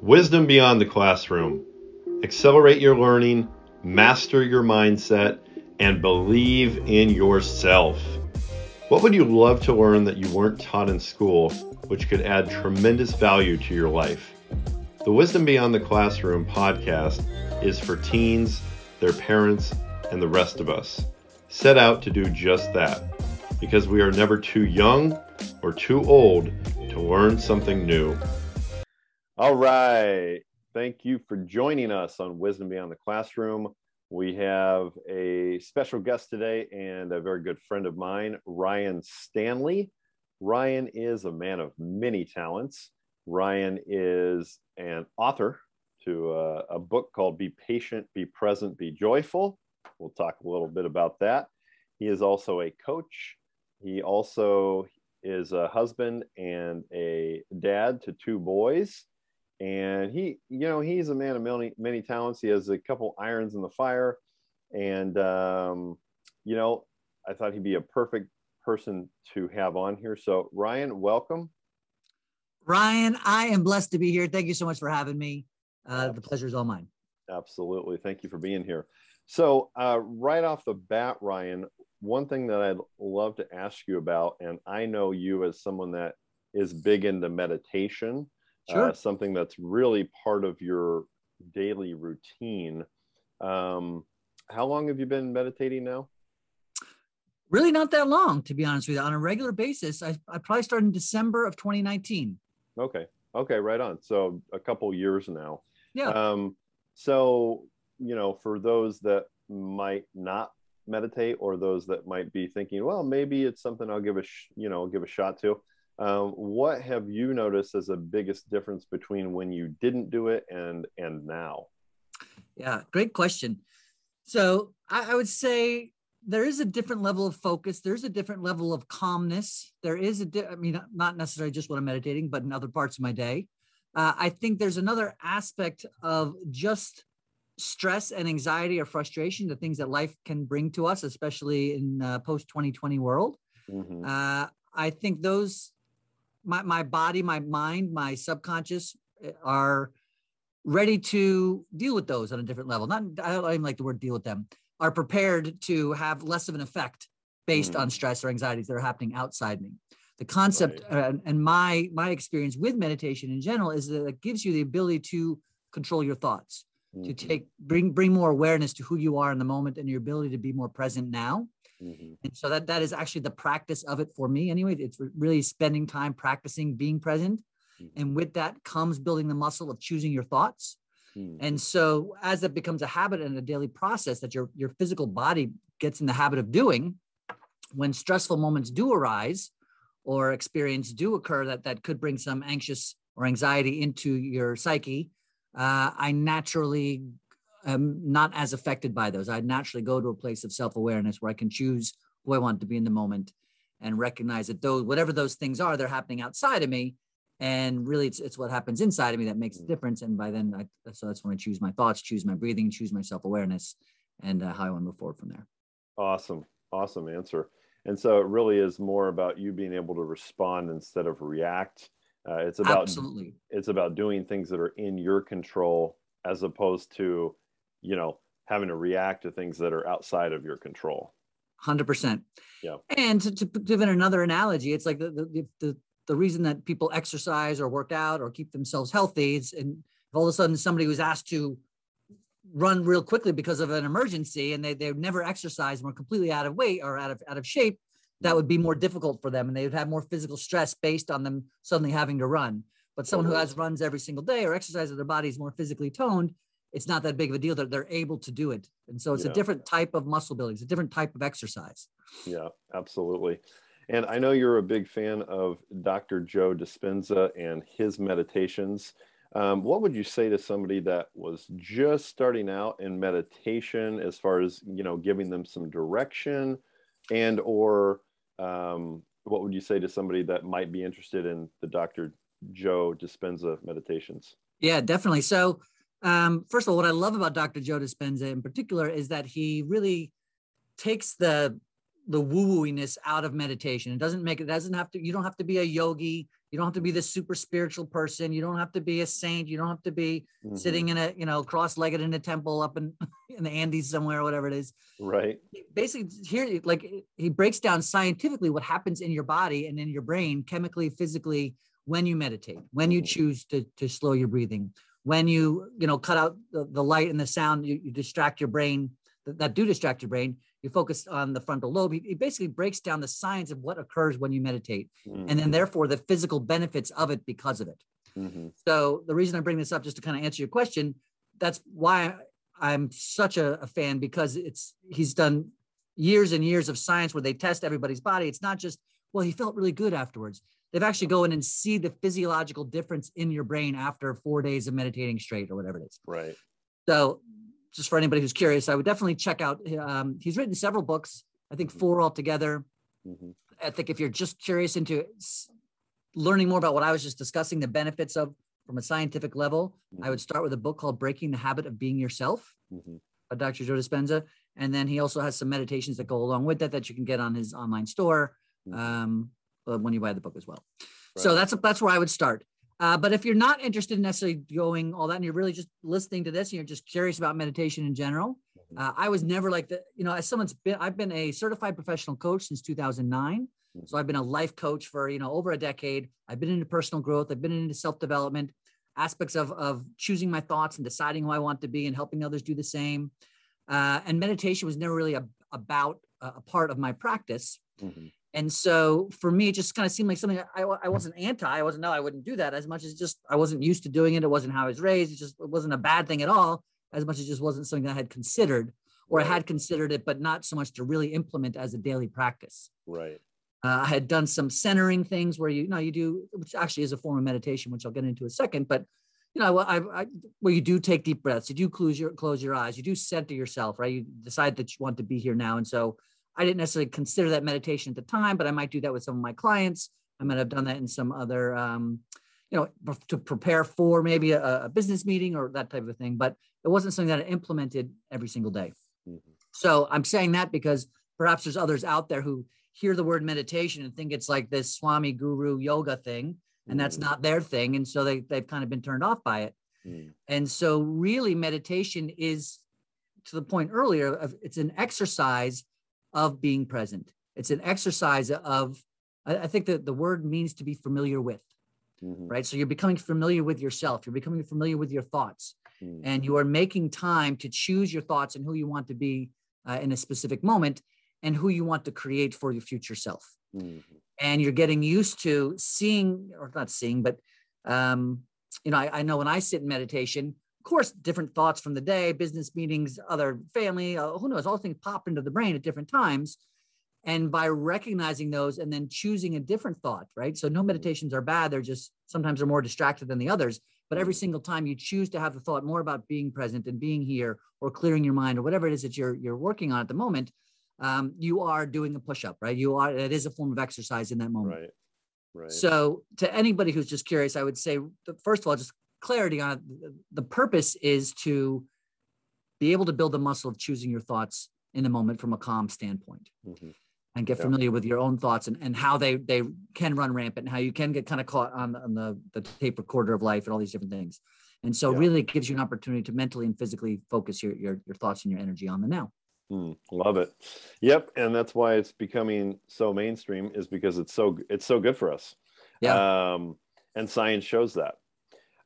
Wisdom beyond the classroom. Accelerate your learning, master your mindset, and believe in yourself. What would you love to learn that you weren't taught in school, which could add tremendous value to your life? The Wisdom Beyond the Classroom podcast is for teens, their parents, and the rest of us. Set out to do just that because we are never too young or too old to learn something new. All right. Thank you for joining us on Wisdom Beyond the Classroom. We have a special guest today and a very good friend of mine, Ryan Stanley. Ryan is a man of many talents. Ryan is an author to a, a, book called Be Patient, Be Present, Be Joyful. We'll talk a little bit about that. He is also a coach. He also is a husband and a dad to two boys. And he, you know, he's a man of many, many talents. He has a couple irons in the fire. And, um, you know, I thought he'd be a perfect person to have on here. So, Ryan, welcome. Ryan, I am blessed to be here. Thank you so much for having me. Uh, the pleasure is all mine. Absolutely. Thank you for being here. So, uh, right off the bat, Ryan, one thing that I'd love to ask you about, and I know you as someone that is big into meditation, sure. uh, something that's really part of your daily routine. Um, how long have you been meditating now? Really, not that long, to be honest with you. On a regular basis, I, I probably started in December of 2019. Okay. Okay. Right on. So a couple years now. Yeah. Um, so, you know, for those that might not meditate or those that might be thinking, well, maybe it's something I'll give a, sh- you know, give a shot to. Um, what have you noticed as the biggest difference between when you didn't do it and and now? Yeah, great question. So I, I would say there is a different level of focus. There's a different level of calmness. There is a, di- I mean, not necessarily just when I'm meditating, but in other parts of my day. Uh, I think there's another aspect of just stress and anxiety or frustration, the things that life can bring to us, especially in uh, post 2020 world. Mm-hmm. Uh, I think those, my, my body, my mind, my subconscious eh, are ready to deal with those on a different level. Not, I don't even like the word deal with them are prepared to have less of an effect based mm. on stress or anxieties that are happening outside me the concept right. uh, and my my experience with meditation in general is that it gives you the ability to control your thoughts mm-hmm. to take bring bring more awareness to who you are in the moment and your ability to be more present now mm-hmm. and so that that is actually the practice of it for me anyway it's really spending time practicing being present mm-hmm. and with that comes building the muscle of choosing your thoughts Hmm. And so as that becomes a habit and a daily process that your, your physical body gets in the habit of doing, when stressful moments do arise or experience do occur that, that could bring some anxious or anxiety into your psyche, uh, I naturally am not as affected by those. I naturally go to a place of self-awareness where I can choose who I want to be in the moment and recognize that those whatever those things are, they're happening outside of me. And really it's, it's what happens inside of me that makes the mm. difference. And by then I, so that's when i choose my thoughts choose my breathing choose my self-awareness and uh, how i want to move forward from there. Awesome. Awesome answer. And so it really is more about you being able to respond instead of react. Uh, it's about absolutely. it's about doing things that are in your control as opposed to you know having to react to things that are outside of your control. 100% yeah. And to, to give it another analogy it's like the, the, the the reason that people exercise or work out or keep themselves healthy is and all of a sudden somebody was asked to run real quickly because of an emergency and they, they've never exercised and were completely out of weight or out of out of shape that would be more difficult for them and they would have more physical stress based on them suddenly having to run. But someone who has runs every single day or exercises their body is more physically toned it's not that big of a deal that they're able to do it and so it's yeah. a different type of muscle building it's a different type of exercise yeah absolutely and I know you're a big fan of Dr. Joe Dispenza and his meditations. Um, what would you say to somebody that was just starting out in meditation as far as, you know, giving them some direction and or um, what would you say to somebody that might be interested in the Dr. Joe Dispenza meditations? Yeah, definitely. So, um, first of all, what I love about Dr. Joe Dispenza in particular is that he really takes the the woo wooiness out of meditation. It doesn't make it doesn't have to. You don't have to be a yogi. You don't have to be this super spiritual person. You don't have to be a saint. You don't have to be Mhm. sitting in a, you know, cross-legged in a temple up in, in the Andes somewhere, or whatever it is. Right. Basically, here, like he breaks down scientifically what happens in your body and in your brain, chemically, physically, when you meditate, when you Mhm. choose to, to slow your breathing, when you, you know, cut out the, the light and the sound, you, you distract your brain that, that do distract your brain. You focus on the frontal lobe. He, he basically breaks down the science of what occurs when you meditate and then therefore the physical benefits of it because of it. Mhm. So the reason I bring this up, just to kind of answer your question, that's why I'm such a, a fan because it's he's done years and years of science where they test everybody's body. It's not just well, he felt really good afterwards. They've actually go in and see the physiological difference in your brain after four days of meditating straight or whatever it is. Right. So just for anybody who's curious, I would definitely check out. Um, he's written several books. I think four altogether. Mhm. I think if you're just curious into learning more about what I was just discussing, the benefits of from a scientific level, I would start with a book called Breaking the Habit of Being Yourself Mhm. by Dr. Joe Dispenza. And then he also has some meditations that go along with that that you can get on his online store Mhm. um, when you buy the book as well. So that's that's where I would start. Uh, but if you're not interested in necessarily going all that, and you're really just listening to this, and you're just curious about meditation in general, Mhm. uh, I was never like the, you know, as someone's been, I've been a certified professional coach since 2009. So I've been a life coach for, you know, over a decade. I've been into personal growth. I've been into self-development, aspects of, of choosing my thoughts and deciding who I want to be and helping others do the same. Uh, and meditation was never really a, about a, part of my practice. Mhm. And so for me, it just kind of seemed like something I, I wasn't anti. I wasn't, no, I wouldn't do that as much as just I wasn't used to doing it. It wasn't how I was raised. It just it wasn't a bad thing at all, as much as it just wasn't something I had considered or I had considered it, but not so much to really implement as a daily practice. Right. Uh, I had done some centering things where you, you know you do, which actually is a form of meditation, which I'll get into in a second. But you know, I, I, where you do take deep breaths, you do close your close your eyes, you do center yourself, right? You decide that you want to be here now, and so I didn't necessarily consider that meditation at the time, but I might do that with some of my clients. I might have done that in some other, um, you know, to prepare for maybe a, a business meeting or that type of thing. But it wasn't something that I implemented every single day. Mhm. So I'm saying that because perhaps there's others out there who hear the word meditation and think it's like this Swami Guru yoga thing, and that's Mhm. not their thing. And so they, they've kind of been turned off by it. Mhm. And so really meditation is to the point earlier of it's an exercise of being present. It's an exercise of, I, think that the word means to be familiar with, Mhm. right? So you're becoming familiar with yourself. You're becoming familiar with your thoughts Mhm. and you are making time to choose your thoughts and who you want to be uh, in a specific moment and who you want to create for your future self Mhm. And you're getting used to seeing or not seeing but um, you know I, I know when i sit in meditation of course different thoughts from the day business meetings other family uh, who knows all things pop into the brain at different times. And by recognizing those and then choosing a different thought right? So no meditations are bad they're just sometimes they're more distracted than the others. But every single time you choose to have the thought more about being present and being here or clearing your mind or whatever it is that you're you're working on at the moment um, you are doing a push-up right you are it is a form of exercise in that moment Right. Right. so to anybody who's just curious i would say first of all just clarity on it. The- purpose is to be able to build the muscle of choosing your thoughts in the moment from a calm standpoint Mhm. and get Yeah. familiar with your own thoughts and, and how they they can run rampant and how you can get kind of caught on, the- on the, the tape recorder of life and all these different things and so Yeah. really it gives you an opportunity to mentally and physically focus your, your your thoughts and your energy on the now Mm, love it. Yep, and that's why it's becoming so mainstream is because it's so it's so good for us. Yeah. Um, and science shows that.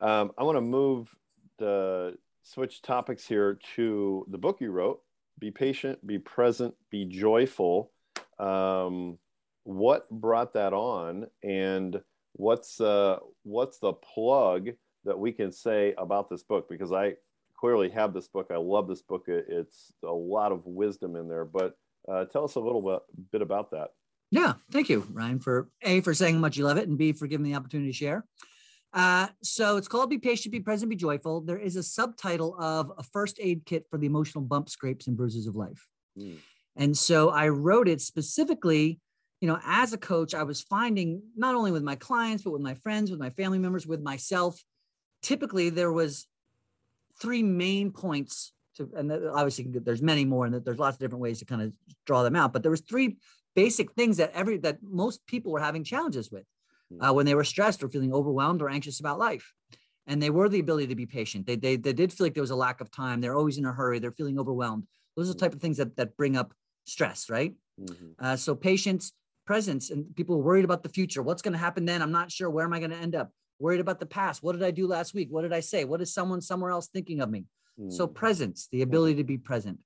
Um, I want to move the switch topics here to the book you wrote. Be patient, be present, be joyful. Um, what brought that on, and what's uh, what's the plug that we can say about this book? Because I clearly have this book. I love this book. It's a lot of wisdom in there. But uh, tell us a little bit, bit about that. Yeah, thank you, Ryan, for A, for saying how much you love it, and B, for giving me the opportunity to share. Uh, so it's called Be Patient, Be Present, Be Joyful. There is a subtitle of a first aid kit for the emotional bumps, scrapes, and bruises of life. Mm, And so I wrote it specifically, you know, as a coach, I was finding not only with my clients, but with my friends, with my family members, with myself, typically there was three main points to, and obviously there's many more and there's lots of different ways to kind of draw them out, but there was three basic things that every, that most people were having challenges with. hmm. uh, when they were stressed or feeling overwhelmed or anxious about life. And they were the ability to be patient. They, they, they did feel like there was a lack of time. They're always in a hurry. They're feeling overwhelmed. Those are the type of things that, that bring up stress, right? Mm-hmm. Uh, so patience, presence, and people worried about the future. What's going to happen then? I'm not sure. Where am I going to end up? Worried about the past. What did I do last week? What did I say? What is someone somewhere else thinking of me? Mm-hmm. So presence, the ability to be present.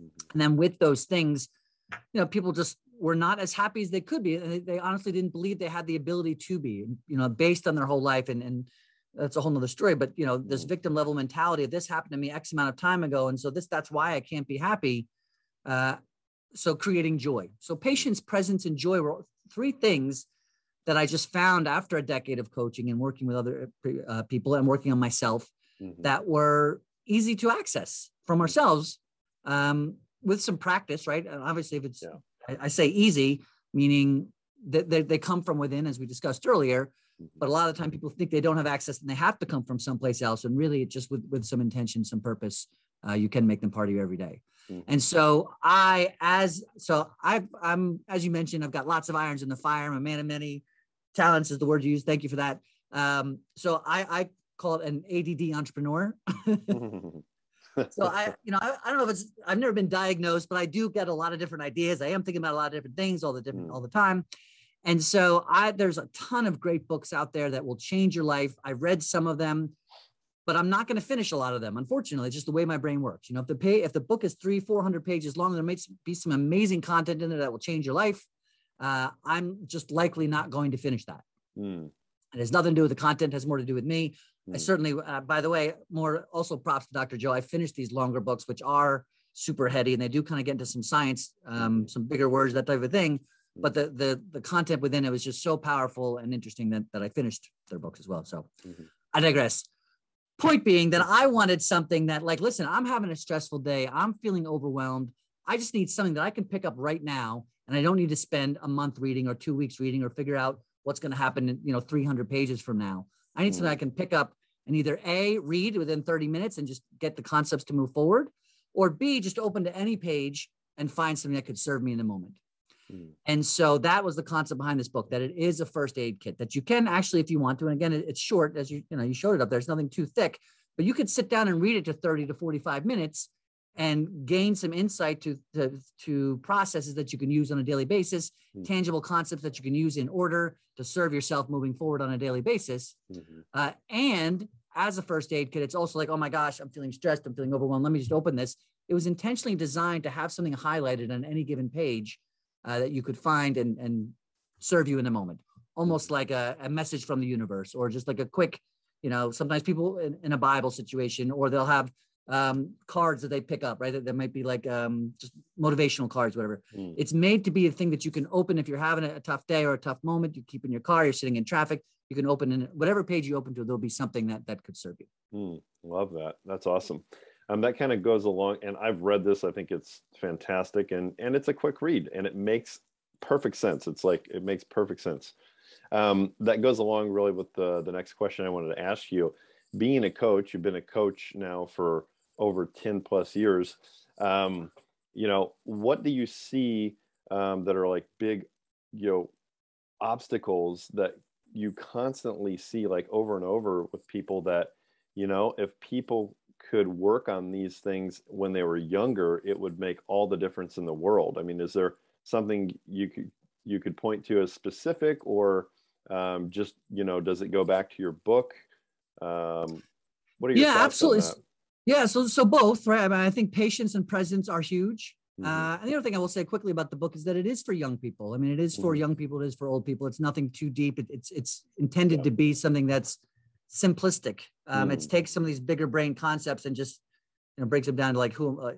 Mm-hmm. And then with those things, you know, people just were not as happy as they could be. And they, they honestly didn't believe they had the ability to be, you know, based on their whole life. And, and that's a whole nother story. But, you know, this mm-hmm. victim level mentality of this happened to me X amount of time ago. And so this, that's why I can't be happy. Uh, so creating joy. So patience, presence, and joy were three things that I just found after a decade of coaching and working with other uh, people and working on myself mm-hmm. that were easy to access from ourselves um, with some practice, right? And obviously, if it's, yeah. I, I, say easy, meaning that they, they come from within, as we discussed earlier. Mm-hmm. But a lot of the time, people think they don't have access and they have to come from someplace else. And really, just with, with some intention, some purpose, uh, you can make them part of you every day. Mm-hmm. And so I, as so I, I'm as you mentioned, I've got lots of irons in the fire. I'm a man of many talents, is the word you use. Thank you for that. Um, so I, I call it an ADD entrepreneur. so I, you know, I, I, don't know if it's I've never been diagnosed, but I do get a lot of different ideas. I am thinking about a lot of different things all the different mm. all the time. And so I there's a ton of great books out there that will change your life. I read some of them, but I'm not going to finish a lot of them. Unfortunately, it's just the way my brain works. You know, if the pay if the book is three, four hundred pages long, there may be some amazing content in there that will change your life. Uh, I'm just likely not going to finish that. Mm. It has nothing to do with the content; has more to do with me. I hmm. certainly, uh, by the way, more also props to Dr. Joe. I finished these longer books, which are super heady and they do kind of get into some science, um, hmm. some bigger words, that type of thing. But the the the content within it was just so powerful and interesting that, that I finished their books as well. So mm-hmm. I digress. Point being that I wanted something that, like, listen, I'm having a stressful day. I'm feeling overwhelmed. I just need something that I can pick up right now. And I don't need to spend a month reading or two weeks reading or figure out what's going to happen in, you know, 300 pages from now. I need something I can pick up and either A, read within 30 minutes and just get the concepts to move forward, or B, just open to any page and find something that could serve me in the moment. Mm. And so that was the concept behind this book that it is a first aid kit that you can actually, if you want to, and again, it's short as you, you know, you showed it up, there's nothing too thick, but you could sit down and read it to 30 to 45 minutes and gain some insight to, to, to processes that you can use on a daily basis, mm-hmm. tangible concepts that you can use in order to serve yourself moving forward on a daily basis. Mm-hmm. Uh, and as a first aid kit, it's also like, oh my gosh, I'm feeling stressed, I'm feeling overwhelmed. Let me just open this. It was intentionally designed to have something highlighted on any given page uh, that you could find and, and serve you in the moment, almost like a, a message from the universe or just like a quick, you know, sometimes people in, in a Bible situation, or they'll have um, cards that they pick up, right? That, that might be like um, just motivational cards, whatever. Mm. It's made to be a thing that you can open if you're having a, a, tough day or a tough moment. You keep in your car, you're sitting in traffic. You can open in whatever page you open to. There'll be something that that could serve you. Mm. Love that. That's awesome. Um, that kind of goes along, and I've read this. I think it's fantastic, and and it's a quick read, and it makes perfect sense. It's like it makes perfect sense. Um, that goes along really with the the next question I wanted to ask you. Being a coach, you've been a coach now for over 10 plus years. Um, you know what do you see um, that are like big you know obstacles that you constantly see like over and over with people that you know if people could work on these things when they were younger it would make all the difference in the world? I mean is there something you could you could point to as specific or um, just you know does it go back to your book? Um, what are your yeah absolutely yeah, so so both, right? I mean, I think patience and presence are huge. Mm-hmm. Uh, and the other thing I will say quickly about the book is that it is for young people. I mean, it is for mm-hmm. young people. It is for old people. It's nothing too deep. It, it's it's intended yeah. to be something that's simplistic. Um, mm-hmm. It takes some of these bigger brain concepts and just you know breaks them down to like who. Uh,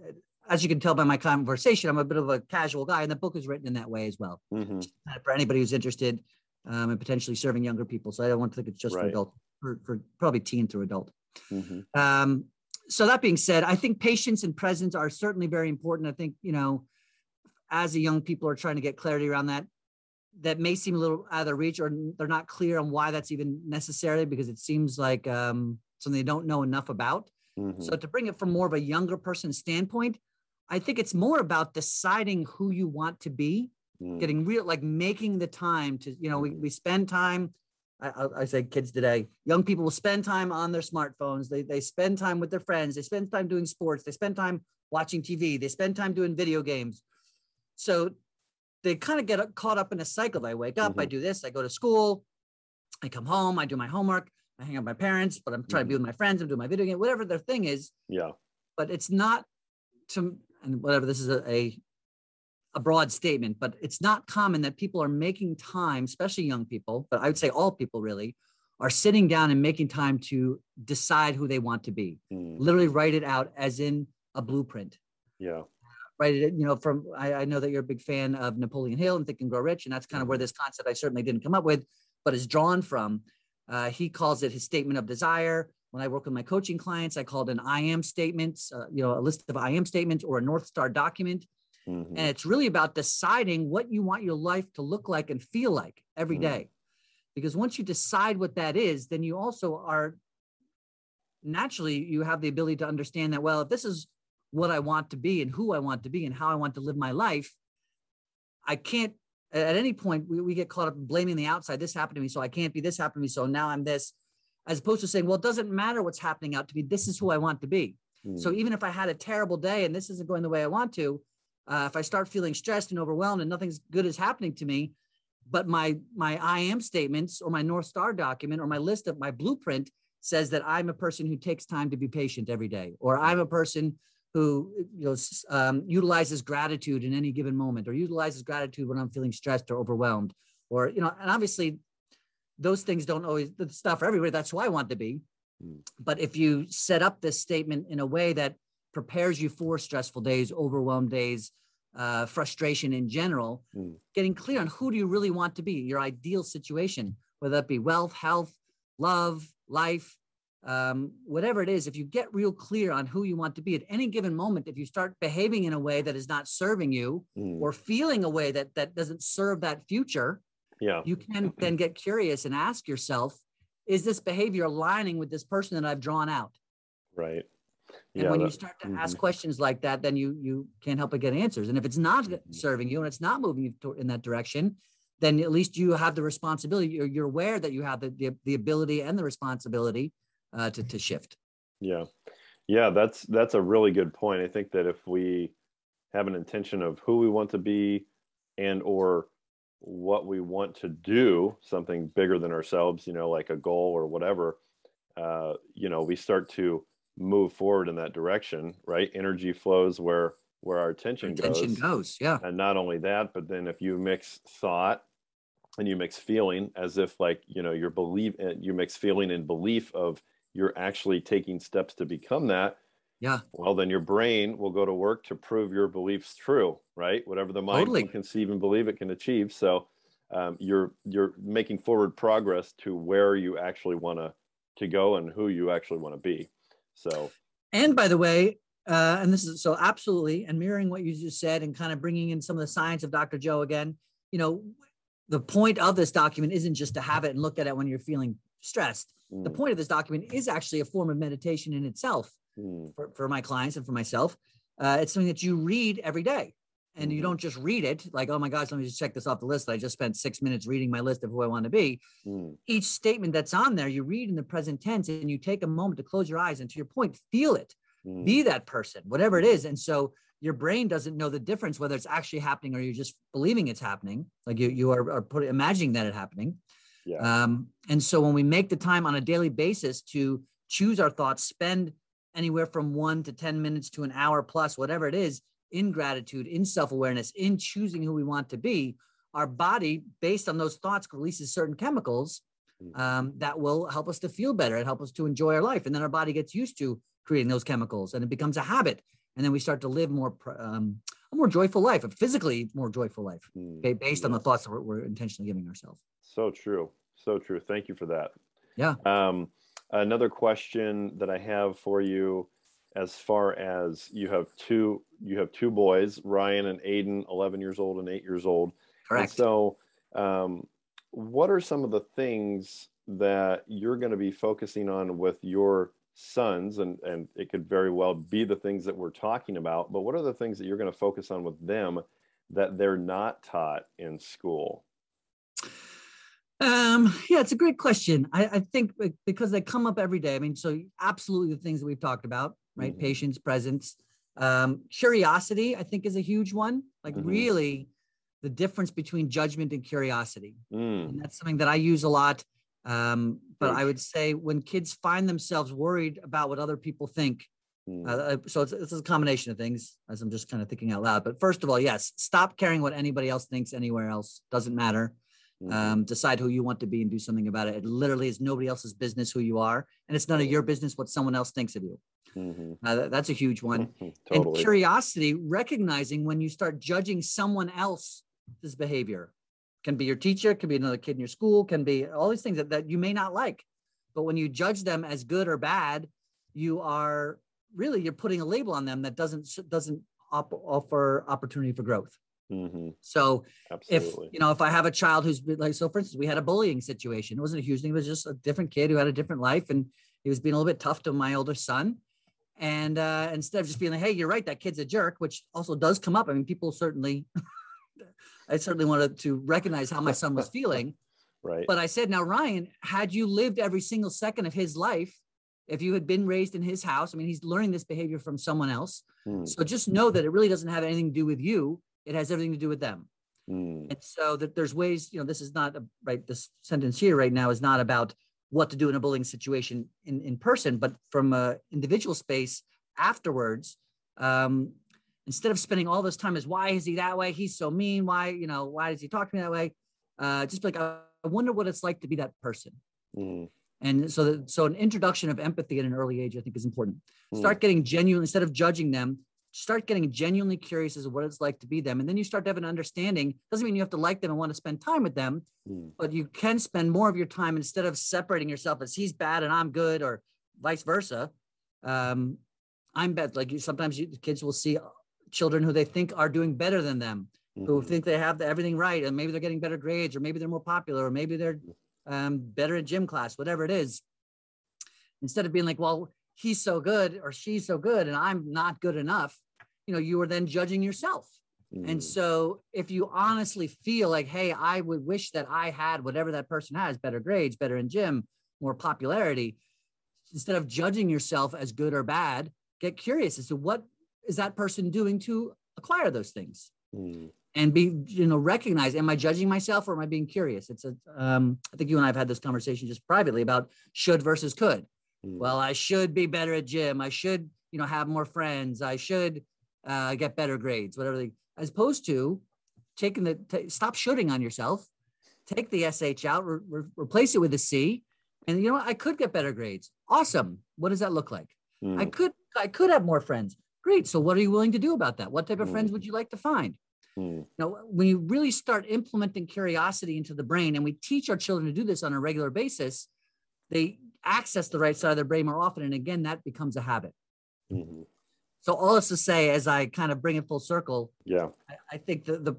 as you can tell by my conversation, I'm a bit of a casual guy, and the book is written in that way as well. Mm-hmm. For anybody who's interested um, in potentially serving younger people, so I don't want to think it's just right. for adult, for, for probably teen through adult. Mm-hmm. Um, so that being said, I think patience and presence are certainly very important. I think, you know, as the young people are trying to get clarity around that, that may seem a little out of their reach or they're not clear on why that's even necessary because it seems like um, something they don't know enough about. Mm-hmm. So to bring it from more of a younger person standpoint, I think it's more about deciding who you want to be mm. getting real, like making the time to, you know, we, we spend time. I, I, say kids today, young people will spend time on their smartphones. They, they spend time with their friends. They spend time doing sports. They spend time watching TV. They spend time doing video games. So they kind of get caught up in a cycle. I wake up, mm-hmm. I do this, I go to school, I come home, I do my homework, I hang out with my parents, but I'm trying mm-hmm. to be with my friends, I'm doing my video game, whatever their thing is. Yeah. But it's not to, and whatever, this is a, a a broad statement, but it's not common that people are making time, especially young people, but I would say all people really, are sitting down and making time to decide who they want to be. Mm. Literally write it out as in a blueprint. Yeah. Write it, you know, from I, I, know that you're a big fan of Napoleon Hill and Think and Grow Rich, and that's kind of where mm-hmm. this concept I certainly didn't come up with, but is drawn from. Uh, he calls it his statement of desire. When I work with my coaching clients, I call it an I am statement, uh, you know, a list of I am statements or a North Star document Mm-hmm. And it's really about deciding what you want your life to look like and feel like every mm-hmm. day. Because once you decide what that is, then you also are naturally, you have the ability to understand that, well, if this is what I want to be and who I want to be and how I want to live my life, I can't at any point we, we get caught up blaming the outside. This happened to me, so I can't be. This happened to me, so now I'm this. As opposed to saying, well, it doesn't matter what's happening out to me. This is who I want to be. Mm. So even if I had a terrible day and this isn't going the way I want to, uh, if I start feeling stressed and overwhelmed and nothing's good is happening to me, but my my I am statements or my North Star document or my list of my blueprint says that I'm a person who takes time to be patient every day, or I'm a person who you know um, utilizes gratitude in any given moment, or utilizes gratitude when I'm feeling stressed or overwhelmed, or you know, and obviously those things don't always the stuff for everybody. That's who I want to be. Mm. But if you set up this statement in a way that prepares you for stressful days, overwhelmed days, uh, frustration in general, mm. getting clear on who do you really want to be, your ideal situation, whether that be wealth, health, love, life, um, whatever it is, if you get real clear on who you want to be at any given moment, if you start behaving in a way that is not serving you mm. or feeling a way that that doesn't serve that future, yeah, you can then get curious and ask yourself, is this behavior aligning with this person that I've drawn out? Right. And yeah, when you start to mm-hmm. ask questions like that, then you you can't help but get answers. And if it's not mm-hmm. serving you and it's not moving you in that direction, then at least you have the responsibility. You're, you're aware that you have the, the, the ability and the responsibility uh, to to shift. Yeah, yeah, that's that's a really good point. I think that if we have an intention of who we want to be and or what we want to do, something bigger than ourselves, you know, like a goal or whatever, uh, you know, we start to move forward in that direction, right? Energy flows where where our attention, attention goes. goes. Yeah. And not only that, but then if you mix thought and you mix feeling as if like, you know, your belief eh, you mix feeling and belief of you're actually taking steps to become that. Yeah. Well, then your brain will go to work to prove your beliefs true, right? Whatever the mind totally. can conceive and believe it can achieve. So um, you're you're making forward progress to where you actually want to to go and who you actually want to be. So, and by the way, uh, and this is so absolutely, and mirroring what you just said, and kind of bringing in some of the science of Dr. Joe again. You know, the point of this document isn't just to have it and look at it when you're feeling stressed. Mm. The point of this document is actually a form of meditation in itself mm. for, for my clients and for myself. Uh, it's something that you read every day and you mm-hmm. don't just read it like oh my gosh let me just check this off the list i just spent six minutes reading my list of who i want to be mm. each statement that's on there you read in the present tense and you take a moment to close your eyes and to your point feel it mm. be that person whatever it is and so your brain doesn't know the difference whether it's actually happening or you're just believing it's happening like you, you are, are put, imagining that it happening yeah. um, and so when we make the time on a daily basis to choose our thoughts spend anywhere from one to 10 minutes to an hour plus whatever it is in gratitude, in self awareness, in choosing who we want to be, our body, based on those thoughts, releases certain chemicals mm. um, that will help us to feel better and help us to enjoy our life. And then our body gets used to creating those chemicals and it becomes a habit. And then we start to live more, um, a more joyful life, a physically more joyful life mm. based on the thoughts that we're, we're, intentionally giving ourselves. So true. So true. Thank you for that. Yeah. Um, another question that I have for you as far as you have two you have two boys ryan and aiden 11 years old and 8 years old correct and so um, what are some of the things that you're going to be focusing on with your sons and and it could very well be the things that we're talking about but what are the things that you're going to focus on with them that they're not taught in school? Um, yeah, it's a great question. I, I think because they come up every day. I mean, so absolutely the things that we've talked about, right? Mm-hmm. Patience, presence, um, curiosity, I think is a huge one. Like mm-hmm. really the difference between judgment and curiosity. Mm. And that's something that I use a lot. Um, but I would say when kids find themselves worried about what other people think, mm. uh, so it's, it's a combination of things as I'm just kind of thinking out loud. But first of all, yes, stop caring what anybody else thinks anywhere else. Doesn't matter. Mm-hmm. Um, decide who you want to be and do something about it. It literally is nobody else's business who you are, and it's none of your business what someone else thinks of you. Mm-hmm. Uh, that, that's a huge one. totally. And curiosity, recognizing when you start judging someone else's behavior, can be your teacher, can be another kid in your school, can be all these things that, that you may not like. But when you judge them as good or bad, you are really you're putting a label on them that doesn't doesn't op- offer opportunity for growth. Mm-hmm. So Absolutely. if you know, if I have a child who's like, so for instance, we had a bullying situation. It wasn't a huge thing. It was just a different kid who had a different life, and he was being a little bit tough to my older son. And uh, instead of just being like, "Hey, you're right, that kid's a jerk," which also does come up. I mean, people certainly, I certainly wanted to recognize how my son was feeling. Right. But I said, now Ryan, had you lived every single second of his life, if you had been raised in his house, I mean, he's learning this behavior from someone else. Hmm. So just know that it really doesn't have anything to do with you it has everything to do with them. Mm. And so that there's ways, you know, this is not a, right. This sentence here right now is not about what to do in a bullying situation in, in person, but from a individual space afterwards. Um, instead of spending all this time as why is he that way? He's so mean. Why, you know, why does he talk to me that way? Uh, just like, I wonder what it's like to be that person. Mm. And so, that, so an introduction of empathy at an early age, I think, is important. Mm. Start getting genuine instead of judging them start getting genuinely curious as to what it's like to be them. And then you start to have an understanding. Doesn't mean you have to like them and want to spend time with them, mm. but you can spend more of your time instead of separating yourself as he's bad and I'm good or vice versa. Um, I'm bad. Like you, sometimes you, kids will see children who they think are doing better than them, mm-hmm. who think they have everything right. And maybe they're getting better grades or maybe they're more popular or maybe they're um, better in gym class, whatever it is. Instead of being like, well, he's so good or she's so good and I'm not good enough you know you are then judging yourself mm. and so if you honestly feel like hey i would wish that i had whatever that person has better grades better in gym more popularity instead of judging yourself as good or bad get curious as to what is that person doing to acquire those things mm. and be you know recognize am i judging myself or am i being curious it's a um, I think you and i've had this conversation just privately about should versus could mm. well i should be better at gym i should you know have more friends i should uh, get better grades, whatever they, as opposed to taking the, t- stop shooting on yourself, take the SH out, re- re- replace it with a C. And you know what? I could get better grades. Awesome. What does that look like? Mm. I could, I could have more friends. Great. So what are you willing to do about that? What type of mm. friends would you like to find? Mm. Now, when you really start implementing curiosity into the brain, and we teach our children to do this on a regular basis, they access the right side of their brain more often. And again, that becomes a habit. Mm-hmm. So all this to say, as I kind of bring it full circle, yeah, I, I think the, the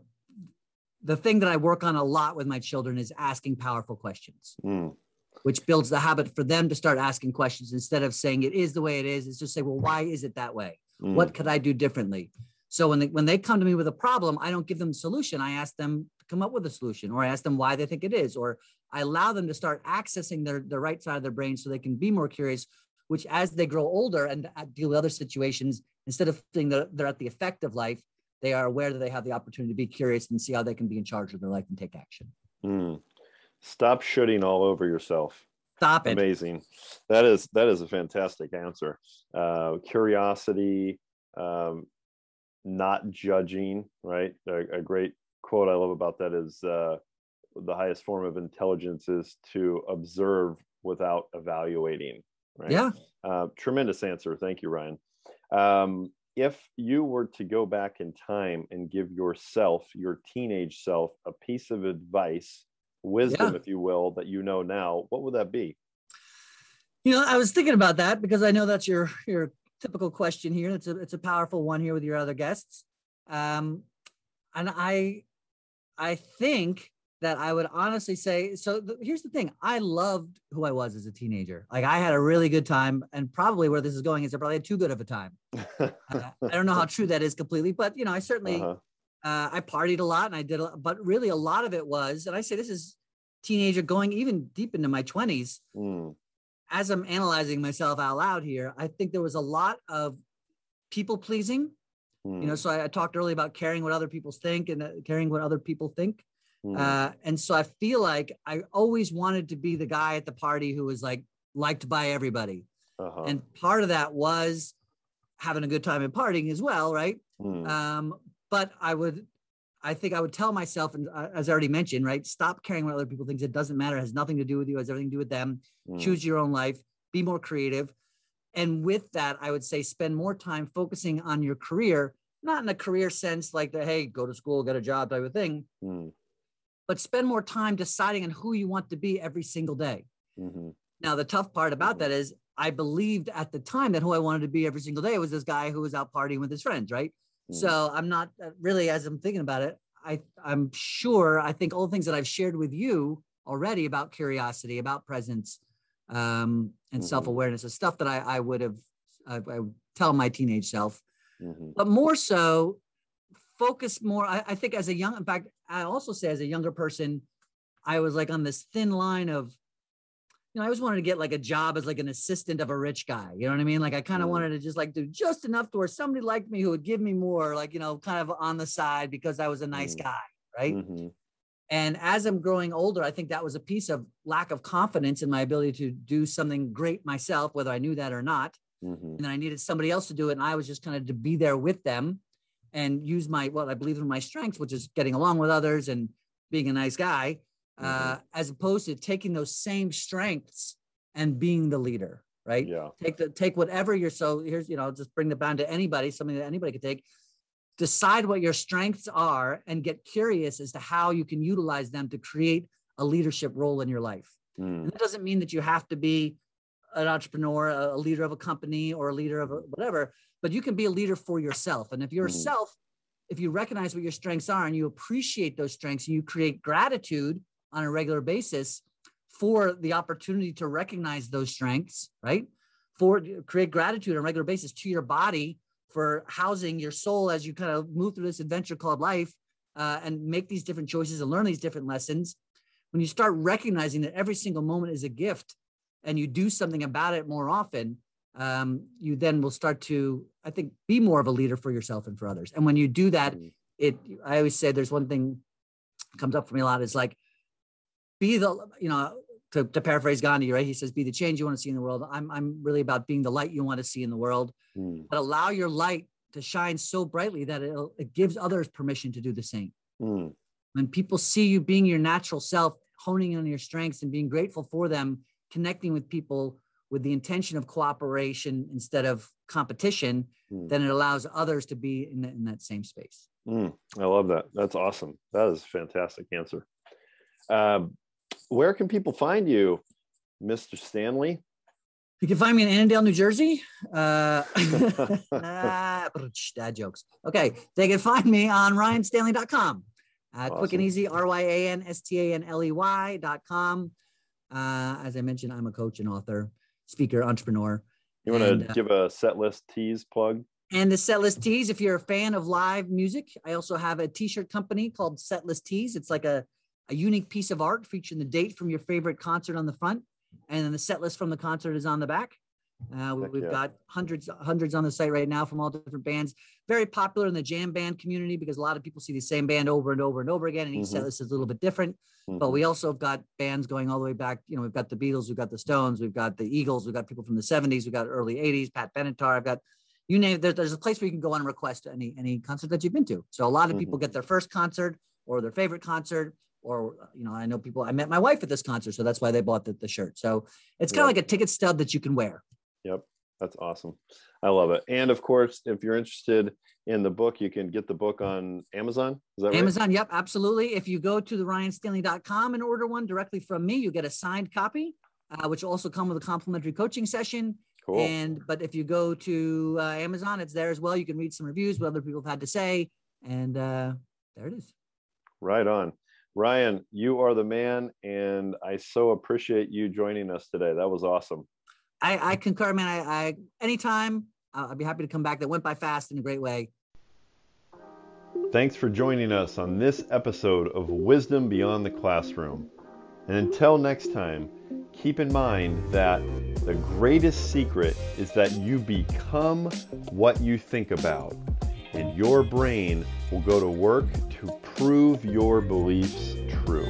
the thing that I work on a lot with my children is asking powerful questions, mm. which builds the habit for them to start asking questions instead of saying it is the way it is. It's just say, well, why is it that way? Mm. What could I do differently? So when they when they come to me with a problem, I don't give them a solution. I ask them to come up with a solution, or I ask them why they think it is, or I allow them to start accessing their the right side of their brain so they can be more curious. Which, as they grow older and deal with other situations, instead of thinking that they're at the effect of life, they are aware that they have the opportunity to be curious and see how they can be in charge of their life and take action. Mm. Stop shooting all over yourself. Stop it. Amazing. That is that is a fantastic answer. Uh, curiosity, um, not judging. Right. A, a, great quote I love about that is uh, the highest form of intelligence is to observe without evaluating. Right. Yeah. Uh, tremendous answer. Thank you, Ryan. Um, if you were to go back in time and give yourself, your teenage self, a piece of advice, wisdom, yeah. if you will, that you know now, what would that be? You know, I was thinking about that because I know that's your your typical question here. It's a it's a powerful one here with your other guests, um, and I I think that I would honestly say. So the, here's the thing: I loved who I was as a teenager. Like I had a really good time, and probably where this is going is I probably had too good of a time. uh, I don't know how true that is completely, but you know, I certainly uh-huh. Uh, I partied a lot and I did, a, but really a lot of it was, and I say this is teenager going even deep into my 20s. Mm. As I'm analyzing myself out loud here, I think there was a lot of people pleasing. Mm. You know, hmm. so I, I, talked earlier about caring what other people think and uh, caring what other people think. Mm. Uh, and so I feel like I always wanted to be the guy at the party who was like liked by everybody. Uh-huh. And part of that was having a good time and partying as well, right? Mm. Um, but I would, I think I would tell myself, and uh, as I already mentioned, right, stop caring what other people think. It doesn't matter. It has nothing to do with you. It has everything to do with them. Mm. Choose your own life. Be more creative. And with that, I would say spend more time focusing on your career, not in a career sense like the hey, go to school, get a job type of thing, mm. But spend more time deciding on who you want to be every single day. Mm-hmm. Now, the tough part about mm-hmm. that is I believed at the time that who I wanted to be every single day was this guy who was out partying with his friends, right? Mm. So I'm not uh, really, as I'm thinking about it, I, I'm sure, I think all the things that I've shared with you already about curiosity, about presence, um, and mm-hmm. self-awareness is stuff that I, I would have, I, I would tell my teenage self, mm-hmm. but more so focus more. I, I think as a young, in fact, I also say as a younger person, I was like on this thin line of you know, I always wanted to get like a job as like an assistant of a rich guy. You know what I mean? Like I kind of mm. wanted to just like do just enough to where somebody liked me who would give me more, like, you know, kind of on the side because I was a nice mm. guy. Right. Mm-hmm. And as I'm growing older, I think that was a piece of lack of confidence in my ability to do something great myself, whether I knew that or not. Mm-hmm. And then I needed somebody else to do it. And I was just kind of to be there with them and use my, what I believe in my strengths, which is getting along with others and being a nice guy mm-hmm. uh, as opposed to taking those same strengths and being the leader right yeah take the take whatever you're so here's you know just bring the bound to anybody something that anybody could take decide what your strengths are and get curious as to how you can utilize them to create a leadership role in your life mm. and that doesn't mean that you have to be an entrepreneur a leader of a company or a leader of a, whatever but you can be a leader for yourself and if yourself mm. if you recognize what your strengths are and you appreciate those strengths and you create gratitude on a regular basis for the opportunity to recognize those strengths, right? For create gratitude on a regular basis to your body for housing your soul as you kind of move through this adventure called life uh, and make these different choices and learn these different lessons. When you start recognizing that every single moment is a gift and you do something about it more often, um, you then will start to, I think, be more of a leader for yourself and for others. And when you do that, mm. it, I always say there's one thing comes up for me a lot is like, be the you know to, to paraphrase Gandhi, right? He says, "Be the change you want to see in the world." I'm I'm really about being the light you want to see in the world, mm. but allow your light to shine so brightly that it it gives others permission to do the same. Mm. When people see you being your natural self, honing on your strengths and being grateful for them, connecting with people with the intention of cooperation instead of competition, mm. then it allows others to be in, in that same space. Hmm. I love that. That's awesome. That is a fantastic answer. Um, where can people find you, Mr. Stanley? You can find me in Annandale, New Jersey. Uh, dad jokes. Okay. They can find me on ryanstanley.com. Uh, awesome. Quick and easy, R Y A N S T A N L E Y.com. Uh, as I mentioned, I'm a coach and author, speaker, entrepreneur. You want to uh, give a set list tease plug? And the Setlist Tees, if you're a fan of live music, I also have a t-shirt company called Setlist Tees. It's like a a unique piece of art featuring the date from your favorite concert on the front, and then the set list from the concert is on the back. Uh, we've yeah. got hundreds, hundreds on the site right now from all different bands. Very popular in the jam band community because a lot of people see the same band over and over and over again, and each mm-hmm. set list is a little bit different. Mm-hmm. But we also have got bands going all the way back. You know, we've got the Beatles, we've got the Stones, we've got the Eagles, we've got people from the '70s, we've got early '80s, Pat Benatar. I've got you name. There, there's a place where you can go on and request any any concert that you've been to. So a lot of mm-hmm. people get their first concert or their favorite concert or you know i know people i met my wife at this concert so that's why they bought the, the shirt so it's kind of yep. like a ticket stub that you can wear yep that's awesome i love it and of course if you're interested in the book you can get the book on amazon is that amazon right? yep absolutely if you go to the ryanstanley.com and order one directly from me you get a signed copy uh, which will also come with a complimentary coaching session cool. and but if you go to uh, amazon it's there as well you can read some reviews what other people have had to say and uh, there it is right on Ryan, you are the man, and I so appreciate you joining us today. That was awesome. I, I concur, man. I, I anytime uh, I'd be happy to come back. That went by fast in a great way. Thanks for joining us on this episode of Wisdom Beyond the Classroom. And until next time, keep in mind that the greatest secret is that you become what you think about, and your brain will go to work to prove your beliefs true.